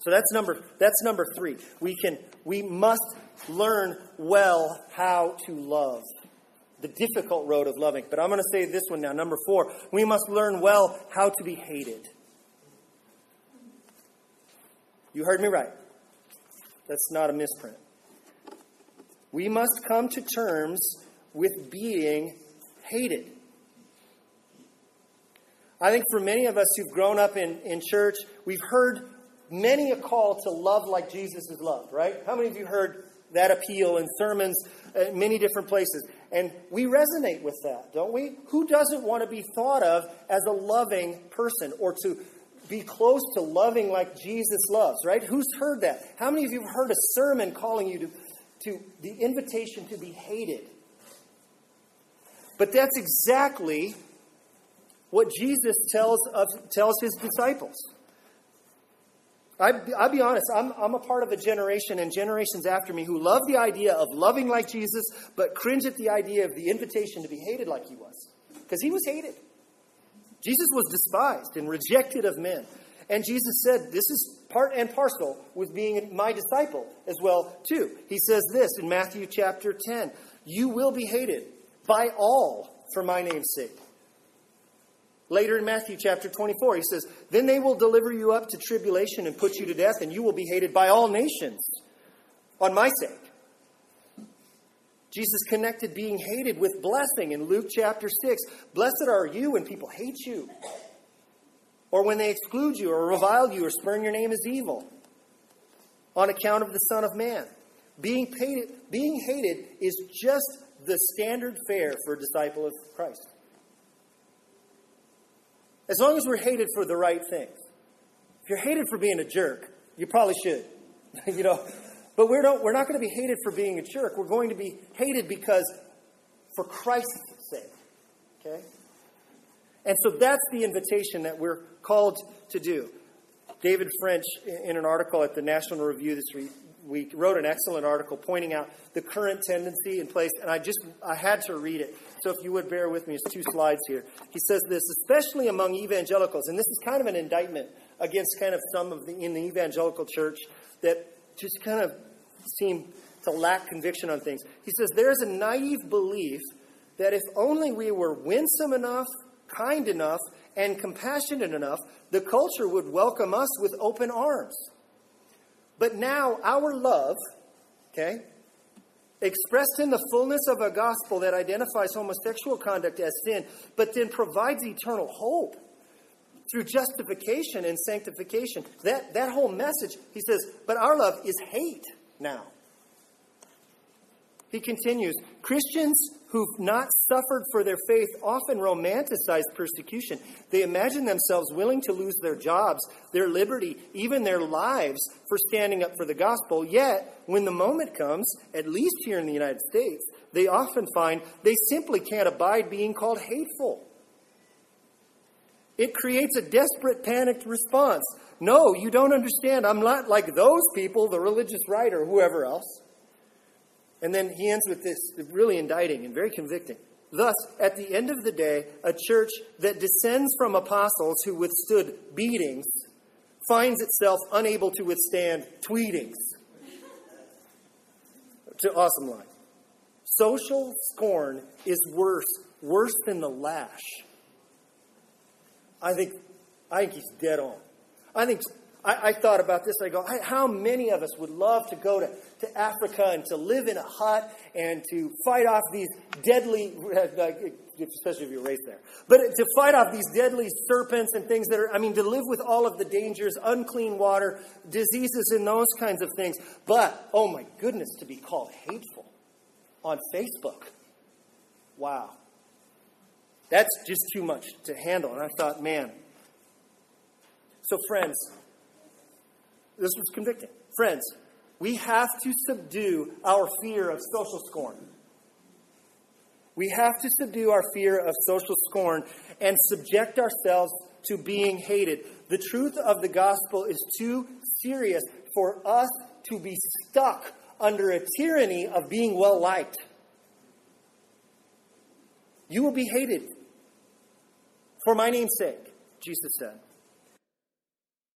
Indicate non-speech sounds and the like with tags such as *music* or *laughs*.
So that's number that's number 3. We can we must learn well how to love. The difficult road of loving. But I'm going to say this one now, number 4. We must learn well how to be hated. You heard me right. That's not a misprint. We must come to terms with being hated. I think for many of us who've grown up in, in church, we've heard many a call to love like Jesus is loved, right? How many of you heard that appeal in sermons at many different places? And we resonate with that, don't we? Who doesn't want to be thought of as a loving person or to be close to loving like Jesus loves, right? Who's heard that? How many of you have heard a sermon calling you to, to the invitation to be hated? But that's exactly what Jesus tells, of, tells his disciples. I, will be honest, I'm, I'm a part of a generation and generations after me who love the idea of loving like Jesus, but cringe at the idea of the invitation to be hated like he was. Because he was hated. Jesus was despised and rejected of men. And Jesus said, This is part and parcel with being my disciple as well, too. He says this in Matthew chapter 10 You will be hated by all for my name's sake. Later in Matthew chapter 24, he says, Then they will deliver you up to tribulation and put you to death, and you will be hated by all nations on my sake. Jesus connected being hated with blessing in Luke chapter 6. Blessed are you when people hate you, or when they exclude you, or revile you, or spurn your name as evil on account of the Son of Man. Being, hated, being hated is just the standard fare for a disciple of Christ. As long as we're hated for the right things. If you're hated for being a jerk, you probably should. *laughs* you know, but we're not, we're not going to be hated for being a jerk. We're going to be hated because for Christ's sake. Okay? And so that's the invitation that we're called to do. David French, in an article at the National Review this week wrote an excellent article pointing out the current tendency in place, and I just I had to read it. So if you would bear with me, it's two slides here. He says this, especially among evangelicals, and this is kind of an indictment against kind of some of the in the evangelical church that just kind of seem to lack conviction on things. He says there's a naive belief that if only we were winsome enough, kind enough, and compassionate enough, the culture would welcome us with open arms. But now our love, okay, expressed in the fullness of a gospel that identifies homosexual conduct as sin, but then provides eternal hope through justification and sanctification. That, that whole message, he says, but our love is hate now. He continues Christians who've not suffered for their faith often romanticize persecution. They imagine themselves willing to lose their jobs, their liberty, even their lives for standing up for the gospel. Yet, when the moment comes, at least here in the United States, they often find they simply can't abide being called hateful. It creates a desperate, panicked response. No, you don't understand. I'm not like those people, the religious right or whoever else. And then he ends with this really indicting and very convicting. Thus, at the end of the day, a church that descends from apostles who withstood beatings finds itself unable to withstand tweetings. To awesome line. Social scorn is worse, worse than the lash. I think, I think he's dead on. I think I, I thought about this. I go, I, how many of us would love to go to, to Africa and to live in a hut and to fight off these deadly, uh, uh, especially if you're raised there, but to fight off these deadly serpents and things that are, I mean, to live with all of the dangers, unclean water, diseases, and those kinds of things. But, oh my goodness, to be called hateful on Facebook. Wow. That's just too much to handle. And I thought, man. So, friends, this was convicting. Friends, we have to subdue our fear of social scorn. We have to subdue our fear of social scorn and subject ourselves to being hated. The truth of the gospel is too serious for us to be stuck under a tyranny of being well liked. You will be hated for my name's sake, Jesus said.